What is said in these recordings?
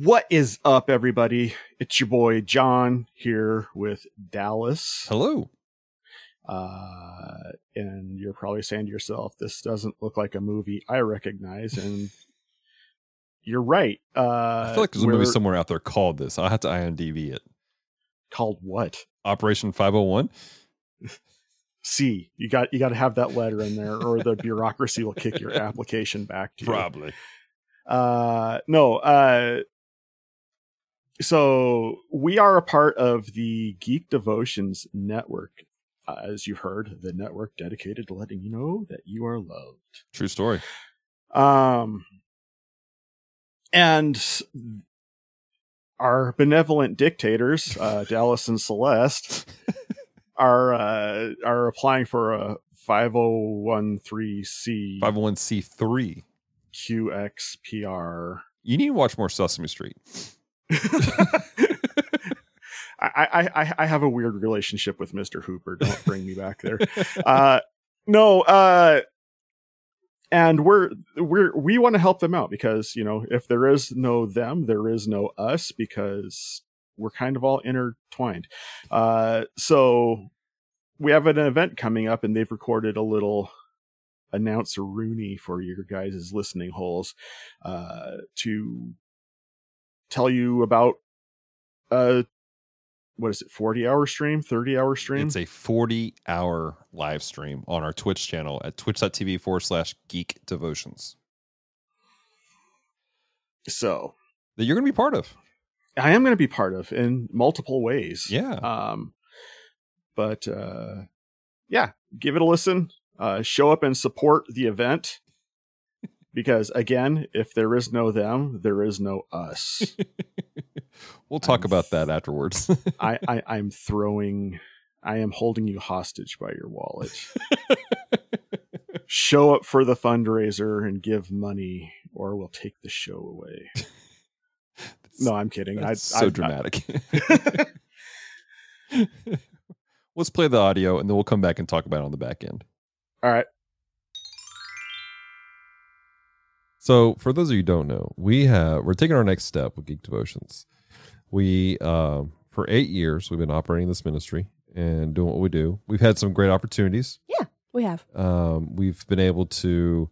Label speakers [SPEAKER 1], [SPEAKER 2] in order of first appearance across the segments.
[SPEAKER 1] What is up, everybody? It's your boy John here with Dallas.
[SPEAKER 2] Hello.
[SPEAKER 1] Uh, and you're probably saying to yourself, this doesn't look like a movie I recognize. And you're right. Uh,
[SPEAKER 2] I feel like there's a movie somewhere out there called this. I'll have to IMDb it.
[SPEAKER 1] called what?
[SPEAKER 2] Operation 501.
[SPEAKER 1] C. You got you got to have that letter in there, or the bureaucracy will kick your application back to you.
[SPEAKER 2] Probably.
[SPEAKER 1] Uh, no. Uh, so we are a part of the Geek Devotions Network. Uh, as you heard, the network dedicated to letting you know that you are loved.
[SPEAKER 2] True story.
[SPEAKER 1] Um, and our benevolent dictators, uh, Dallas and Celeste, are uh, are applying for a 5013C
[SPEAKER 2] 501c3.
[SPEAKER 1] QXPR.
[SPEAKER 2] You need to watch more Sesame Street.
[SPEAKER 1] I, I I have a weird relationship with Mr. Hooper. Don't bring me back there. Uh, no, uh, and we're we're we want to help them out because you know if there is no them, there is no us because we're kind of all intertwined. Uh, so we have an event coming up, and they've recorded a little announcer Rooney for your guys' listening holes uh, to tell you about uh what is it 40 hour stream 30 hour stream
[SPEAKER 2] It's a 40 hour live stream on our Twitch channel at twitch.tv forward slash geek devotions
[SPEAKER 1] so
[SPEAKER 2] that you're going to be part of.
[SPEAKER 1] i am going to be part of in multiple ways
[SPEAKER 2] Yeah.
[SPEAKER 1] um but uh yeah give it a listen uh show up and support the event because again if there is no them there is no us
[SPEAKER 2] we'll talk
[SPEAKER 1] I'm
[SPEAKER 2] about that afterwards.
[SPEAKER 1] I, I i'm throwing i am holding you hostage by your wallet show up for the fundraiser and give money or we'll take the show away no i'm kidding I,
[SPEAKER 2] so
[SPEAKER 1] I,
[SPEAKER 2] dramatic. Let's play the audio and then we'll come back and talk about it on the back end.
[SPEAKER 1] all right
[SPEAKER 2] So, for those of you who don't know, we have we're taking our next step with Geek Devotions. We uh, for eight years we've been operating this ministry and doing what we do. We've had some great opportunities.
[SPEAKER 3] Yeah, we have.
[SPEAKER 2] Um, we've been able to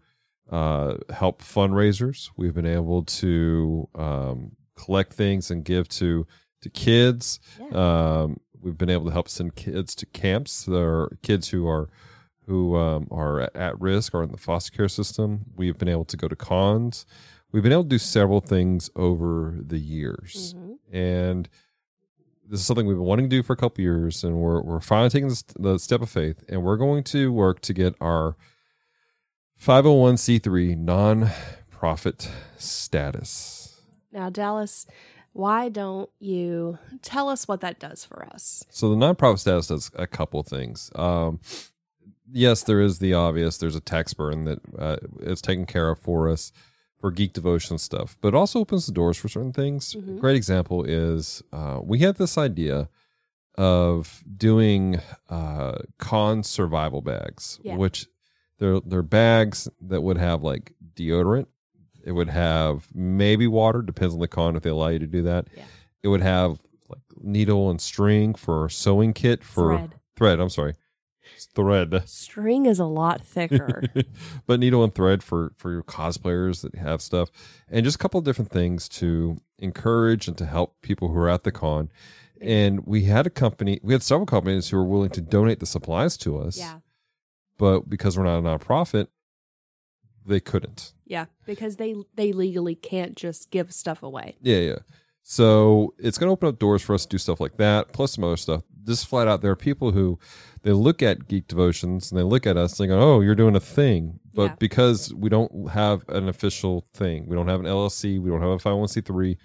[SPEAKER 2] uh, help fundraisers. We've been able to um, collect things and give to to kids.
[SPEAKER 3] Yeah.
[SPEAKER 2] Um, we've been able to help send kids to camps. There are kids who are who um, are at, risk or in the foster care system. We've been able to go to cons. We've been able to do several things over the years,
[SPEAKER 3] Mhm.
[SPEAKER 2] and this is something we've been wanting to do for a couple years, and we're we're finally taking this, the step of faith, and we're going to work to get our 501c3 non-profit status.
[SPEAKER 3] Now, Dallas, why don't you tell us what that does for us?
[SPEAKER 2] So the nonprofit status does a couple things. Um, yes, there is the obvious. There's a tax burden that uh, is taken care of for us for geek devotion stuff, but it also opens the doors for certain things. A
[SPEAKER 3] Mhm.
[SPEAKER 2] great example is uh, we had this idea of doing uh, con survival bags,
[SPEAKER 3] Yeah.
[SPEAKER 2] which they're they're bags that would have like deodorant. It would have maybe water, depends on the con if they allow you to do that.
[SPEAKER 3] Yeah.
[SPEAKER 2] It would have like needle and string for sewing kit for
[SPEAKER 3] Thread.
[SPEAKER 2] thread. I'm sorry, thread.
[SPEAKER 3] String is a lot thicker.
[SPEAKER 2] but needle and thread for for your cosplayers that have stuff and just a couple of different things to encourage and to help people who are at the con and we had a company we had several companies who were willing to donate the supplies to us
[SPEAKER 3] yeah.
[SPEAKER 2] but because we're not a nonprofit they couldn't
[SPEAKER 3] Yeah. Because they they legally can't just give stuff away.
[SPEAKER 2] yeah yeah so it's going to open up doors for us to do stuff like that plus some other stuff just flat out there are people who they look at geek devotions and they look at us and they go oh you're doing a thing but
[SPEAKER 3] Yeah.
[SPEAKER 2] because we don't have an official thing we don't have an llc we don't have a 501c3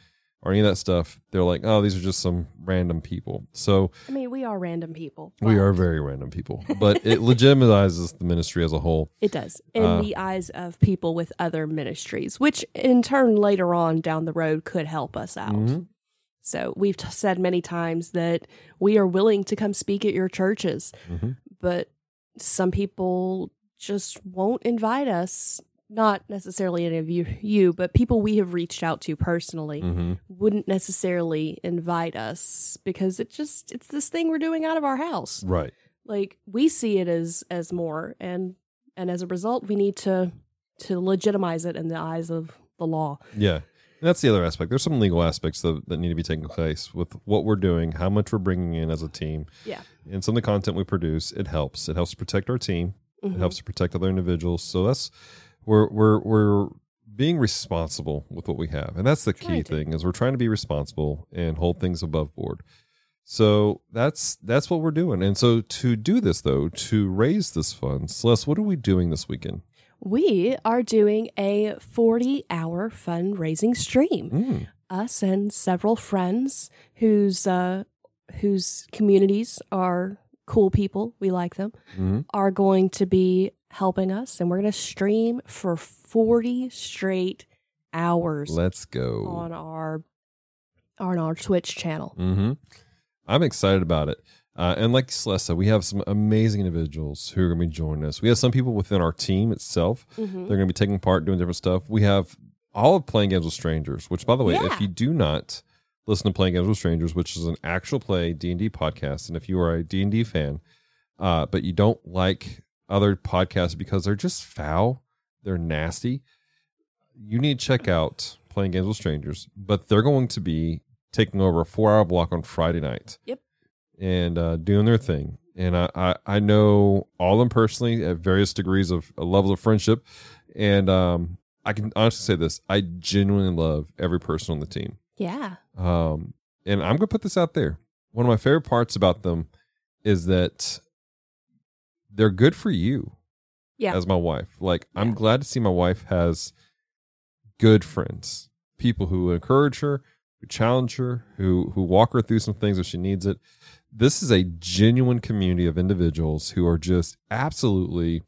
[SPEAKER 2] or any of that stuff they're like oh these are just some random people so
[SPEAKER 3] I mean, we are random people.
[SPEAKER 2] we are very random people but it legitimizes the ministry as a whole
[SPEAKER 3] It does. In
[SPEAKER 2] Uh,
[SPEAKER 3] the eyes of people with other ministries, which in turn later on down the road could help us out.
[SPEAKER 2] Mhm.
[SPEAKER 3] So we've t- said many times that we are willing to come speak at your churches,
[SPEAKER 2] Mhm.
[SPEAKER 3] but some people just won't invite us not necessarily any of you, you, but people we have reached out to personally
[SPEAKER 2] hmm
[SPEAKER 3] wouldn't necessarily invite us because it just it's this thing we're doing out of our house.
[SPEAKER 2] Right.
[SPEAKER 3] Like we see it as as more and and as a result we need to to legitimize it in the eyes of the law.
[SPEAKER 2] Yeah. And that's the other aspect. There's some legal aspects that, that need to be taken place with what we're doing, how much we're bringing in as a team,
[SPEAKER 3] Yeah.
[SPEAKER 2] and some of the content we produce. It helps. It helps protect our team.
[SPEAKER 3] Mhm.
[SPEAKER 2] It helps to protect other individuals. So that's we're we're we're being responsible with what we have, and that's the key thing is we're trying to be responsible and hold things above board. So that's that's what we're doing. And so to do this though, to raise this fund, Celeste, what are we doing this weekend?
[SPEAKER 3] We are doing a 40 hour fundraising stream.
[SPEAKER 2] Mm,
[SPEAKER 3] Us and several friends whose uh, whose communities are cool people, we like them,
[SPEAKER 2] mhm.
[SPEAKER 3] are going to be helping us, and we're going to stream for 40 straight hours
[SPEAKER 2] Let's go.
[SPEAKER 3] on our on our Twitch channel.
[SPEAKER 2] hmm I'm excited about it. Uh, and like Celeste said, we have some amazing individuals who are going to be joining us. We have some people within our team itself.
[SPEAKER 3] Mhm.
[SPEAKER 2] They're going to be taking part, doing different stuff. We have all of Playing Games with Strangers, which, by the way,
[SPEAKER 3] Yeah.
[SPEAKER 2] if you do not listen to Playing Games with Strangers, which is an actual play D&D podcast, and if you are a D&D fan, uh, but you don't like other podcasts because they're just foul, they're nasty, you need to check out Playing Games with Strangers. But they're going to be taking over a four-hour block on Friday night.
[SPEAKER 3] Yep.
[SPEAKER 2] And uh, doing their thing. And I, I, I know all of them personally at various degrees of uh, levels of friendship. And um, I can honestly say this I genuinely love every person on the team.
[SPEAKER 3] Yeah.
[SPEAKER 2] Um, and I'm going to put this out there. One of my favorite parts about them is that they're good for you
[SPEAKER 3] Yeah.
[SPEAKER 2] as my wife. Like, I'm glad to see my wife has good friends, people who encourage her, who challenge her, who who walk her through some things if she needs it. This is a genuine community of individuals who are just absolutely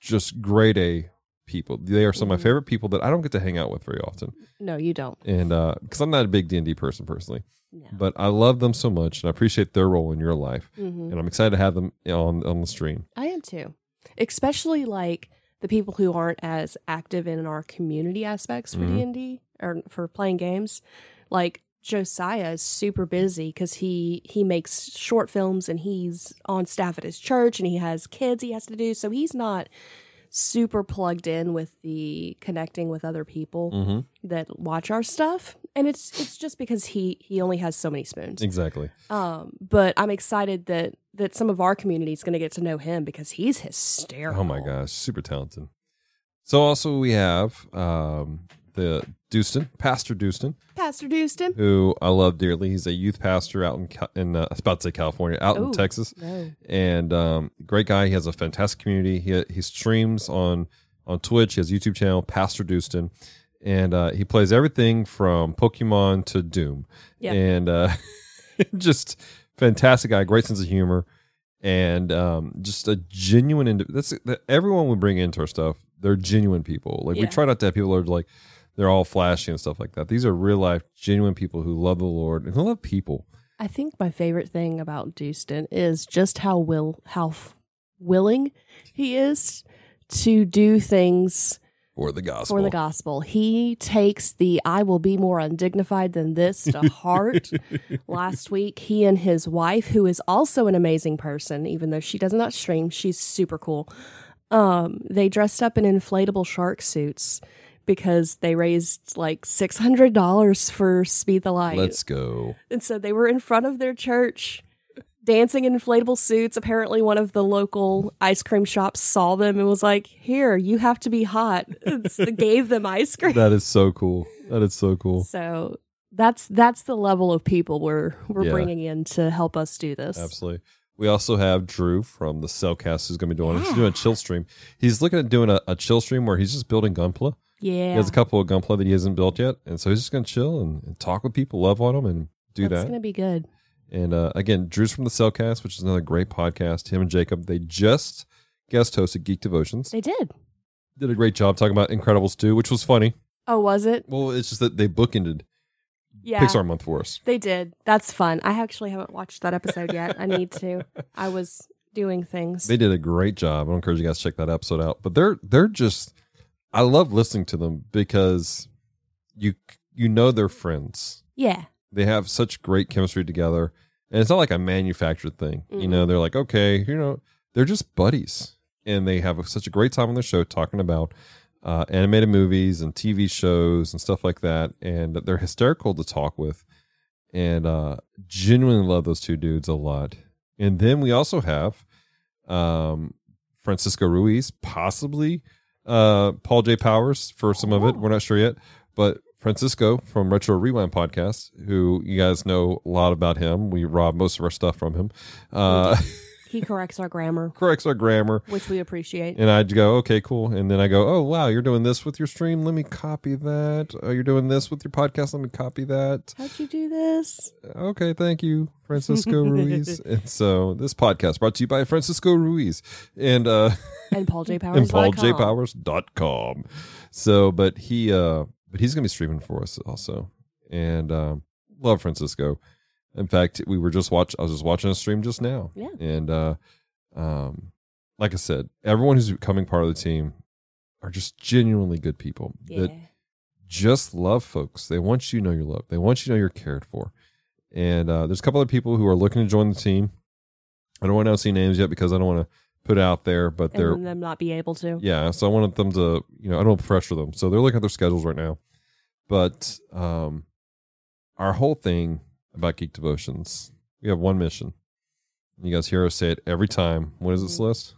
[SPEAKER 2] just grade A people. They are some of my favorite people that I don't get to hang out with very often,
[SPEAKER 3] No, you don't.
[SPEAKER 2] and because I'm not a big D and D person personally,
[SPEAKER 3] No.
[SPEAKER 2] but I love them so much and I appreciate their role in your life,
[SPEAKER 3] Mhm.
[SPEAKER 2] and I'm excited to have them on on the stream.
[SPEAKER 3] I am too. Especially like the people who aren't as active in our community aspects for
[SPEAKER 2] Mhm.
[SPEAKER 3] D&D or for playing games. Like Josiah is super busy cuz he he makes short films and he's on staff at his church and he has kids he has to do so he's not super plugged in with the connecting with other people
[SPEAKER 2] Mm-hmm.
[SPEAKER 3] that watch our stuff and it's it's just because he he only has so many spoons.
[SPEAKER 2] Exactly.
[SPEAKER 3] Um, but I'm excited that that some of our community is going to get to know him because he's hysterical.
[SPEAKER 2] Oh my gosh, super talented. So also we have um, the Dustin, Pastor Dustin,
[SPEAKER 3] Pastor Dustin.
[SPEAKER 2] who I love dearly. He's a youth pastor out in in uh, I was about to say California, out in Texas,
[SPEAKER 3] No.
[SPEAKER 2] and um, great guy. He has a fantastic community. He he streams on on Twitch. He has a YouTube channel, Pastor Dustin, and uh, he plays everything from Pokemon to Doom,
[SPEAKER 3] Yeah.
[SPEAKER 2] and uh, just fantastic guy. Great sense of humor. And um, just a genuine. That's that everyone we bring into our stuff. They're genuine people. Like we try not to have people that are like they're all flashy and stuff like that. These are real life, genuine people who love the Lord and who love people.
[SPEAKER 3] I think my favorite thing about Dustin is just how will how f- willing he is to do things
[SPEAKER 2] For the gospel.
[SPEAKER 3] for the gospel. He takes the I will be more undignified than this to heart. Last week, he and his wife, who is also an amazing person, even though she does not stream, she's super cool. Um, they dressed up in inflatable shark suits because they raised like six hundred dollars for Speed the Light.
[SPEAKER 2] Let's go.
[SPEAKER 3] And so they were in front of their church dancing in inflatable suits. Apparently, one of the local ice cream shops saw them and was like, Here, you have to be hot. So gave them ice cream.
[SPEAKER 2] That is so cool. That is so cool.
[SPEAKER 3] So that's that's the level of people we're we're
[SPEAKER 2] Yeah.
[SPEAKER 3] bringing in to help us do this.
[SPEAKER 2] Absolutely. We also have Drew from the Cellcast who's going to be doing. He's doing a chill stream. He's looking at doing a, a chill stream where he's just building Gunpla. He
[SPEAKER 3] Yeah.
[SPEAKER 2] has a couple of Gunpla that he hasn't built yet, and so he's just going to chill and, and talk with people, love on them, and do
[SPEAKER 3] That's
[SPEAKER 2] that.
[SPEAKER 3] It's gonna be good.
[SPEAKER 2] And uh, again, Drew's from the Cellcast, which is another great podcast. Him and Jacob, they just guest hosted Geek Devotions.
[SPEAKER 3] They did.
[SPEAKER 2] Did a great job talking about Incredibles 2, which was funny.
[SPEAKER 3] Oh, was it?
[SPEAKER 2] Well, it's just that they bookended
[SPEAKER 3] Yeah.
[SPEAKER 2] Pixar month for us.
[SPEAKER 3] They did. That's fun. I actually haven't watched that episode yet. I need to. I was doing things.
[SPEAKER 2] They did a great job. I encourage you guys to check that episode out. But they're they're just I love listening to them because you you know they're friends.
[SPEAKER 3] Yeah.
[SPEAKER 2] They have such great chemistry together, and it's not like a manufactured thing. You know, they're like, okay, you know, they're just buddies, and they have such a great time on the show talking about uh, animated movies and TV shows and stuff like that, and they're hysterical to talk with, and uh, genuinely love those two dudes a lot. And then we also have um, Francisco Ruiz, possibly uh, Paul J. Powers for some of it. We're not sure yet, but Francisco from Retro Rewind podcast, who you guys know a lot about him. We rob most of our stuff from him. Uh,
[SPEAKER 3] He corrects our grammar,
[SPEAKER 2] corrects our grammar.
[SPEAKER 3] which we appreciate.
[SPEAKER 2] And I'd go, okay, cool. And then I go, oh, wow, you're doing this with your stream. Let me copy that. Oh, you're doing this with your podcast. Let me copy that.
[SPEAKER 3] How'd you do this?
[SPEAKER 2] Okay, thank you, Francisco Ruiz. And so this podcast brought to you by Francisco Ruiz and uh
[SPEAKER 3] And Paul J. Powers.
[SPEAKER 2] and pauljpowers dot com. So, but he uh but he's going to be streaming for us also. And um love Francisco. In fact, we were just watch I was just watching a stream just now.
[SPEAKER 3] Yeah.
[SPEAKER 2] And uh um like I said, everyone who's becoming part of the team are just genuinely good people
[SPEAKER 3] Yeah.
[SPEAKER 2] that just love folks. They want you to know you're loved. They want you to know you're cared for. And uh, there's a couple other people who are looking to join the team. I don't want to see names yet because I don't want to put out there, but
[SPEAKER 3] and
[SPEAKER 2] they're
[SPEAKER 3] them not be able to.
[SPEAKER 2] yeah. So I wanted them to, you know, I don't want to pressure them. So they're looking at their schedules right now. But um, our whole thing about Geek Devotions, we have one mission. You guys hear us say it every time. What is this
[SPEAKER 3] Mhm.
[SPEAKER 2] list?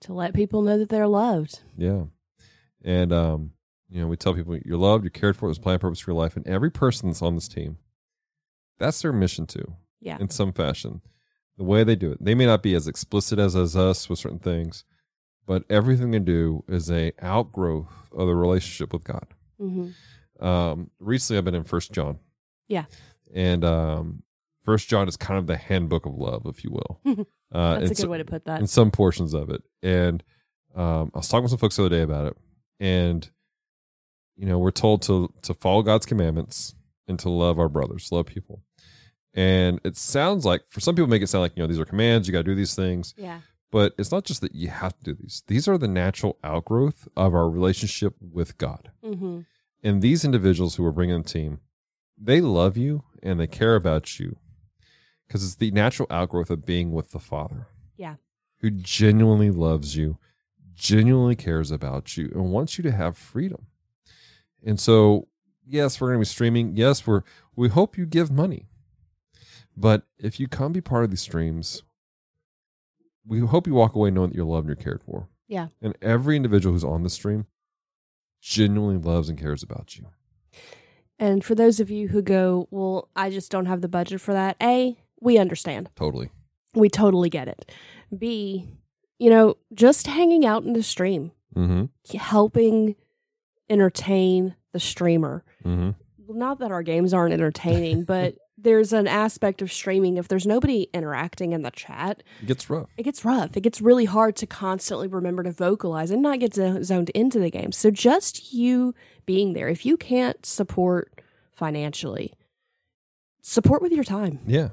[SPEAKER 3] To let people know that they're loved.
[SPEAKER 2] Yeah. And um, you know, we tell people you're loved, you're cared for, there's a plan purpose for your life. And every person that's on this team, that's their mission too,
[SPEAKER 3] Yeah.
[SPEAKER 2] in some fashion. The way they do it. They may not be as explicit as, as us with certain things, but everything they do is a outgrowth of the relationship with God.
[SPEAKER 3] hmm
[SPEAKER 2] Um, recently I've been in First John.
[SPEAKER 3] Yeah.
[SPEAKER 2] And um First John is kind of the handbook of love, if you will. Uh,
[SPEAKER 3] That's a good
[SPEAKER 2] so-
[SPEAKER 3] way to put that.
[SPEAKER 2] in some portions of it. And um, I was talking with some folks the other day about it, and you know, we're told to to follow God's commandments and to love our brothers, love people. And it sounds like for some people make it sound like, you know, these are commands, you gotta do these things.
[SPEAKER 3] Yeah.
[SPEAKER 2] But it's not just that you have to do these. These are the natural outgrowth of our relationship with God.
[SPEAKER 3] hmm
[SPEAKER 2] And these individuals who are bringing the team, they love you and they care about you because it's the natural outgrowth of being with the Father.
[SPEAKER 3] Yeah.
[SPEAKER 2] Who genuinely loves you, genuinely cares about you, and wants you to have freedom. And so, yes, we're going to be streaming. Yes, we're we hope you give money. But if you come be part of these streams, we hope you walk away knowing that you're loved and you're cared for.
[SPEAKER 3] Yeah.
[SPEAKER 2] And every individual who's on the stream genuinely loves and cares about you.
[SPEAKER 3] And for those of you who go, well, I just don't have the budget for that. A, we understand.
[SPEAKER 2] Totally.
[SPEAKER 3] We totally get it. B, you know, just hanging out in the stream,
[SPEAKER 2] Mm-hmm.
[SPEAKER 3] helping entertain the streamer.
[SPEAKER 2] Mm-hmm.
[SPEAKER 3] Not that our games aren't entertaining, but there's an aspect of streaming. If there's nobody interacting in the chat,
[SPEAKER 2] It gets rough.
[SPEAKER 3] it gets rough. It gets really hard to constantly remember to vocalize and not get zo- zoned into the game. So just you being there, if you can't support financially, support with your time.
[SPEAKER 2] Yeah.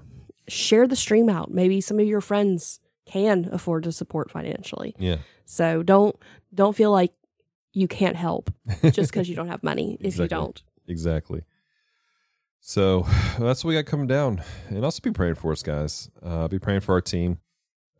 [SPEAKER 3] Share the stream out. Maybe some of your friends can afford to support financially.
[SPEAKER 2] Yeah.
[SPEAKER 3] So don't don't feel like you can't help just because you don't have money if you don't.
[SPEAKER 2] Exactly. So that's what we got coming down. And also be praying for us, guys. Uh, be praying for our team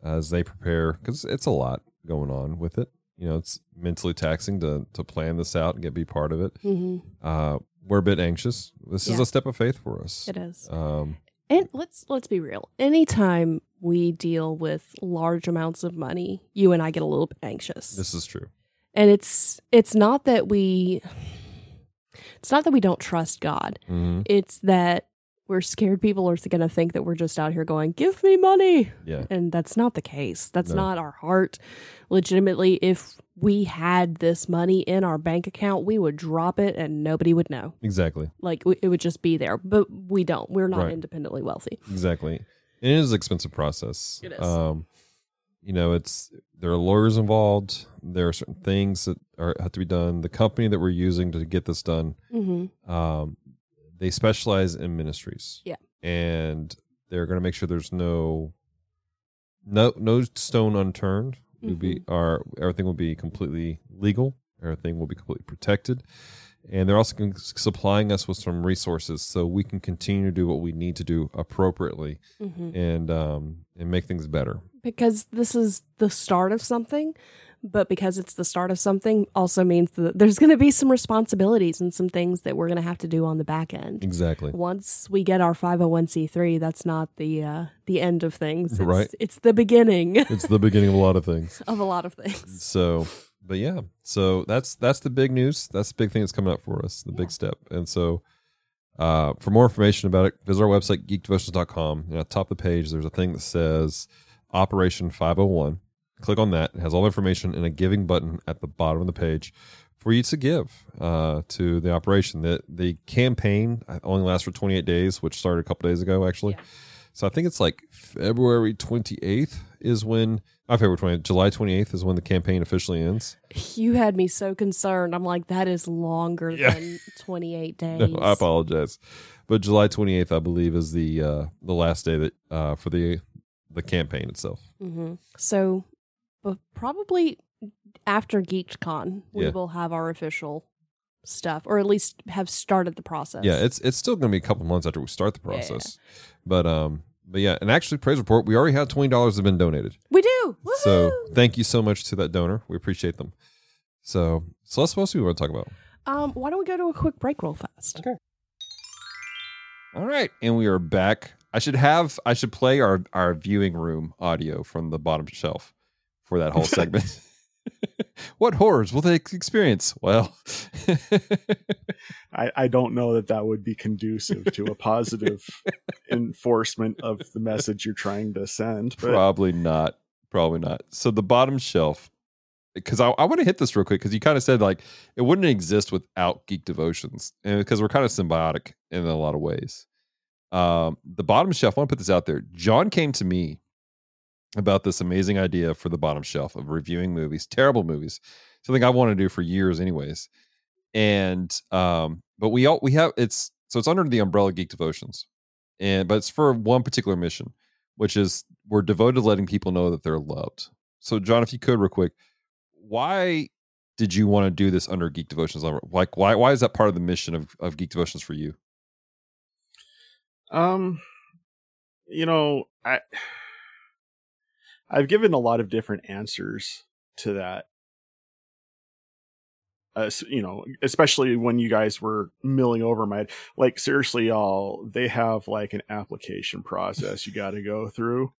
[SPEAKER 2] as they prepare because it's a lot going on with it. You know, it's mentally taxing to to plan this out and get be part of it.
[SPEAKER 3] hmm
[SPEAKER 2] Uh, we're a bit anxious. This is a step of faith for us.
[SPEAKER 3] It is.
[SPEAKER 2] Um,
[SPEAKER 3] And let's let's be real. Anytime we deal with large amounts of money, you and I get a little bit anxious.
[SPEAKER 2] this is true.
[SPEAKER 3] and it's it's not that we it's not that we don't trust God.
[SPEAKER 2] hmm
[SPEAKER 3] It's that we're scared people are going to think that we're just out here going, "Give me money."
[SPEAKER 2] Yeah.
[SPEAKER 3] And that's not the case. That's
[SPEAKER 2] No.
[SPEAKER 3] not our heart. Legitimately, if we had this money in our bank account, we would drop it and nobody would know.
[SPEAKER 2] Exactly.
[SPEAKER 3] Like it would just be there. But we don't. We're not
[SPEAKER 2] Right.
[SPEAKER 3] independently wealthy.
[SPEAKER 2] Exactly. And it is an expensive process.
[SPEAKER 3] It is.
[SPEAKER 2] Um, you know, it's there are lawyers involved. There are certain things that are have to be done. The company that we're using to get this done,
[SPEAKER 3] Mm-hmm.
[SPEAKER 2] um, they specialize in ministries.
[SPEAKER 3] Yeah.
[SPEAKER 2] And they're going to make sure there's no no no stone unturned. Will be
[SPEAKER 3] Mm-hmm.
[SPEAKER 2] our everything will be completely legal Everything will be completely protected. And they're also supplying us with some resources so we can continue to do what we need to do appropriately
[SPEAKER 3] hmm
[SPEAKER 2] and um, and make things better.
[SPEAKER 3] Because this is the start of something, but because it's the start of something, also means that there's going to be some responsibilities and some things that we're going to have to do on the back end.
[SPEAKER 2] Exactly.
[SPEAKER 3] Once we get our 501c3, that's not the uh, the end of things. It's,
[SPEAKER 2] Right.
[SPEAKER 3] It's the beginning
[SPEAKER 2] It's the beginning of a lot of things.
[SPEAKER 3] of a lot of things.
[SPEAKER 2] So, but yeah, so that's that's the big news. That's the big thing that's coming up for us, the
[SPEAKER 3] Yeah.
[SPEAKER 2] big step. And so, uh, for more information about it, visit our website geekdevotions.com. And at the top of the page, there's a thing that says Operation 501. Click on that. It has all the information and a giving button at the bottom of the page for you to give uh, to the operation. The the campaign only lasts for 28 days, which started a couple days ago actually.
[SPEAKER 3] Yeah.
[SPEAKER 2] So I think it's like February 28th is when not February 20th, July 28th is when the campaign officially ends.
[SPEAKER 3] You had me so concerned. I'm like, that is longer
[SPEAKER 2] Yeah.
[SPEAKER 3] than 28 days.
[SPEAKER 2] No, I apologize, but July 28th, I believe, is the uh, the last day that uh, for the the campaign itself.
[SPEAKER 3] hmm So, but probably after GeekCon, we
[SPEAKER 2] Yeah.
[SPEAKER 3] will have our official stuff, or at least have started the process.
[SPEAKER 2] Yeah, it's it's still going to be a couple months after we start the
[SPEAKER 3] Yeah, yeah.
[SPEAKER 2] process, but um, but yeah, and actually, praise report, we already had twenty dollars that have been donated.
[SPEAKER 3] we do.
[SPEAKER 2] So thank you so much to that donor. We appreciate them. So, so let's what else do we want to talk about?
[SPEAKER 3] um, why don't we go to a quick break real fast?
[SPEAKER 2] Okay. All right, and we are back. I should have I should play our our viewing room audio from the bottom shelf for that whole segment. what horrors will they experience? Well,
[SPEAKER 1] I, I don't know that that would be conducive to a positive enforcement of the message you're trying to send. But
[SPEAKER 2] probably not. Probably not. So the bottom shelf, because I, I want to hit this real quick because you kind of said like it wouldn't exist without Geek Devotions, and because we're kind of symbiotic in a lot of ways. Um, the bottom shelf. I want to put this out there. John came to me about this amazing idea for the bottom shelf of reviewing movies, terrible movies, something I want to do for years, anyways. And um, but we all we have it's so it's under the umbrella Geek Devotions, and but it's for one particular mission, which is we're devoted to letting people know that they're loved. So, John, if you could, real quick, why did you want to do this under Geek Devotions? Like, why why is that part of the mission of, of Geek Devotions for you?
[SPEAKER 1] Um, you know, I I've given a lot of different answers to that. Uh, you know, especially when you guys were milling over my like seriously, y'all. They have like an application process you got to go through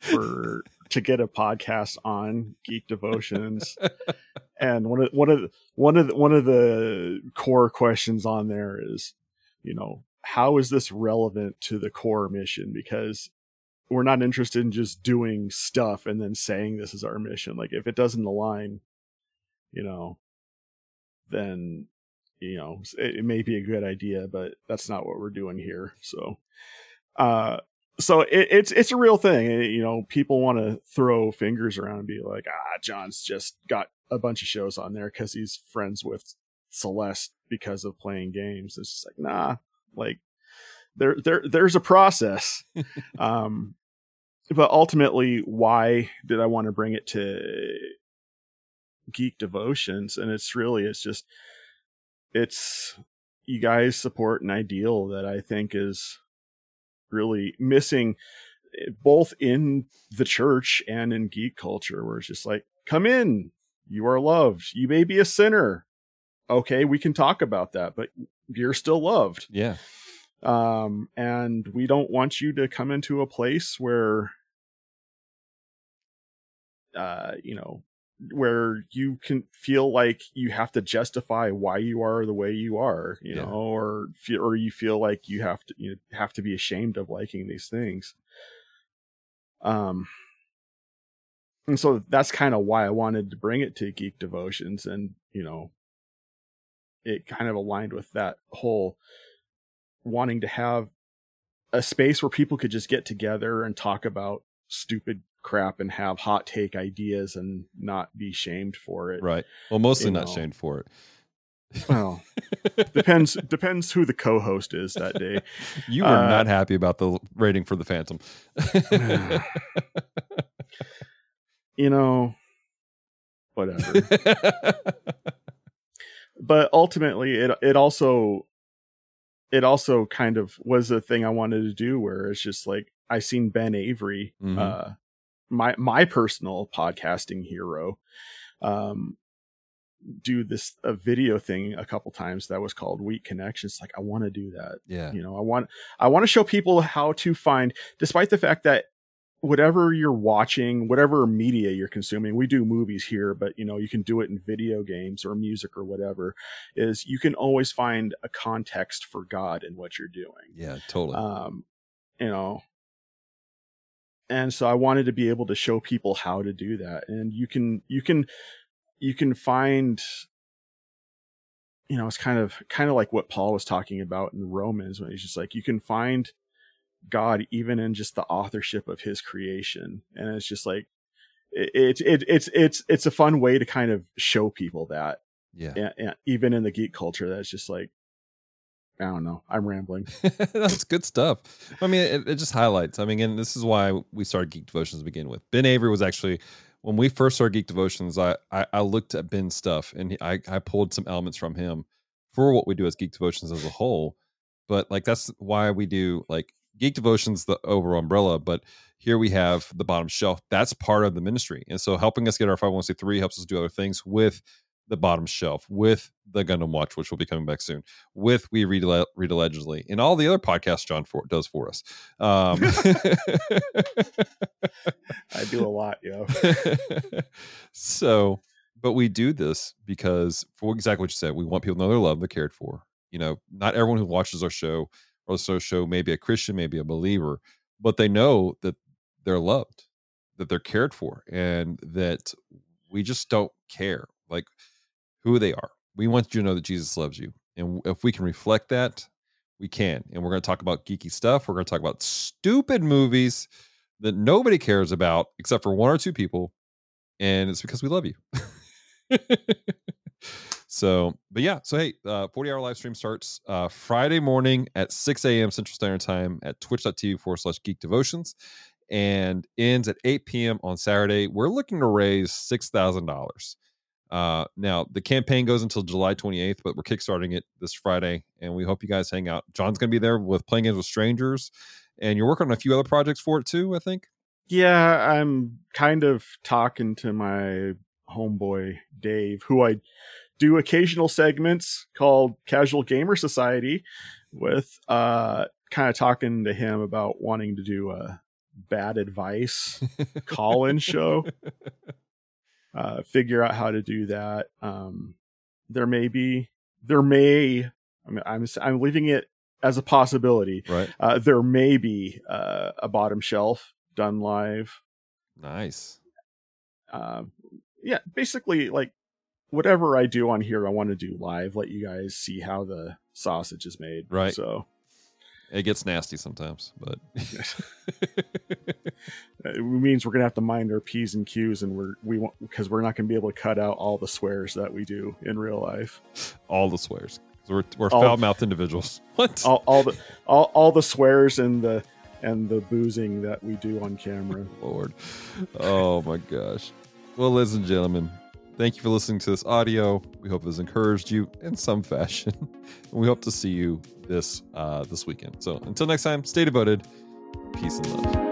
[SPEAKER 1] for to get a podcast on Geek Devotions. and one of one of the, one of the, one of the core questions on there is, you know, how is this relevant to the core mission? Because we're not interested in just doing stuff and then saying this is our mission. Like if it doesn't align, you know, then you know it, it may be a good idea, but that's not what we're doing here. So, uh, so it, it's it's a real thing. You know, people want to throw fingers around and be like, ah, John's just got a bunch of shows on there because he's friends with Celeste because of playing games. It's just like, nah, like there there there's a process. um, but ultimately, why did I want to bring it to Geek Devotions? And it's really it's just it's you guys support an ideal that I think is really missing eh, both in the church and in geek culture where it's just like come in you are loved you may be a sinner okay we can talk about that but you're still loved
[SPEAKER 2] Yeah,
[SPEAKER 1] um and we don't want you to come into a place where uh you know where you can feel like you have to justify why you are the way you are you
[SPEAKER 2] Yeah.
[SPEAKER 1] know or feel or you feel like you have to you know, have to be ashamed of liking these things um and so that's kind of why I wanted to bring it to geek devotions and you know it kind of aligned with that whole wanting to have a space where people could just get together and talk about stupid crap and have hot take ideas and not be shamed for it.
[SPEAKER 2] right. Well, mostly
[SPEAKER 1] You
[SPEAKER 2] not
[SPEAKER 1] know.
[SPEAKER 2] shamed for it.
[SPEAKER 1] Well, depends depends who the co-host is that day.
[SPEAKER 2] you were
[SPEAKER 1] Uh,
[SPEAKER 2] not happy about the rating for the Phantom.
[SPEAKER 1] You know, whatever. but ultimately it it also it also kind of was a thing I wanted to do where it's just like I seen Ben Avery,
[SPEAKER 2] Mhm.
[SPEAKER 1] uh, my my personal podcasting hero, um, do this a video thing a couple times that was called Weak Connections. Like I want to do that.
[SPEAKER 2] Yeah.
[SPEAKER 1] You know, I want I want to show people how to find, despite the fact that whatever you're watching, whatever media you're consuming, we do movies here, but you know, you can do it in video games or music or whatever, is you can always find a context for God in what you're doing.
[SPEAKER 2] Yeah, totally.
[SPEAKER 1] Um, you know, and so I wanted to be able to show people how to do that. And you can, you can, you can find, you know, it's kind of, kind of like what Paul was talking about in Romans when he's just like, you can find God even in just the authorship of his creation. And it's just like, it, it, it it's, it's, it's a fun way to kind of show people that,
[SPEAKER 2] yeah.
[SPEAKER 1] and, and even in the geek culture, that's just like, I don't know. I'm rambling.
[SPEAKER 2] That's good stuff. I mean, it, it just highlights. I mean, and this is why we started Geek Devotions to begin with. Ben Avery was actually when we first started Geek Devotions. I I, I looked at Ben's stuff and he, I I pulled some elements from him for what we do as Geek Devotions as a whole. But like that's why we do like Geek Devotions, the overall umbrella. But here we have the bottom shelf. That's part of the ministry, and so helping us get our 501c3 helps us do other things with the bottom shelf, with the Gundam Watch, which will be coming back soon, with We Read, Read Allegedly, and all the other podcasts John for, does for us. Um,
[SPEAKER 1] I do a lot, yo.
[SPEAKER 2] so, but we do this because, for exactly what you said, we want people to know they're loved, they're cared for. You know, not everyone who watches our show the show may be a Christian, maybe a believer, but they know that they're loved, that they're cared for, and that we just don't care like who they are. We want you to know that Jesus loves you, and if we can reflect that, we can. And we're going to talk about geeky stuff. We're going to talk about stupid movies that nobody cares about except for one or two people, and it's because we love you. so, but yeah, so hey, uh, 40 hour live stream starts uh, Friday morning at 6 a.m. Central Standard Time at twitch.tv forward slash geek devotions and ends at 8 p.m. on Saturday. We're looking to raise $6,000. Uh, now, the campaign goes until July 28th, but we're kickstarting it this Friday, and we hope you guys hang out. John's going to be there with Playing Games with Strangers, and you're working on a few other projects for it too, I think.
[SPEAKER 1] Yeah, I'm kind of talking to my homeboy Dave, who I do occasional segments called Casual Gamer Society with uh kind of talking to him about wanting to do a bad advice call-in show. Uh figure out how to do that. Um there may be there may I mean I'm I'm leaving it as a possibility.
[SPEAKER 2] Right.
[SPEAKER 1] Uh there may be uh, a bottom shelf done live
[SPEAKER 2] Nice.
[SPEAKER 1] um yeah basically like whatever i do on here i want to do live let you guys see how the sausage is made
[SPEAKER 2] Right.
[SPEAKER 1] so
[SPEAKER 2] It gets nasty sometimes, but
[SPEAKER 1] it means we're gonna have to mind our p's and q's and we're we want because we're not gonna be able to cut out all the swears that we do in real life
[SPEAKER 2] all the swears. We're, we're foul mouthed individuals. What?
[SPEAKER 1] all, all the all, all the swears and the and the boozing that we do on camera
[SPEAKER 2] Lord. Oh my gosh. Well, ladies and gentlemen, thank you for listening to this audio. We hope it has encouraged you in some fashion. And we hope to see you this uh this weekend. So until next time, stay devoted. Peace and love.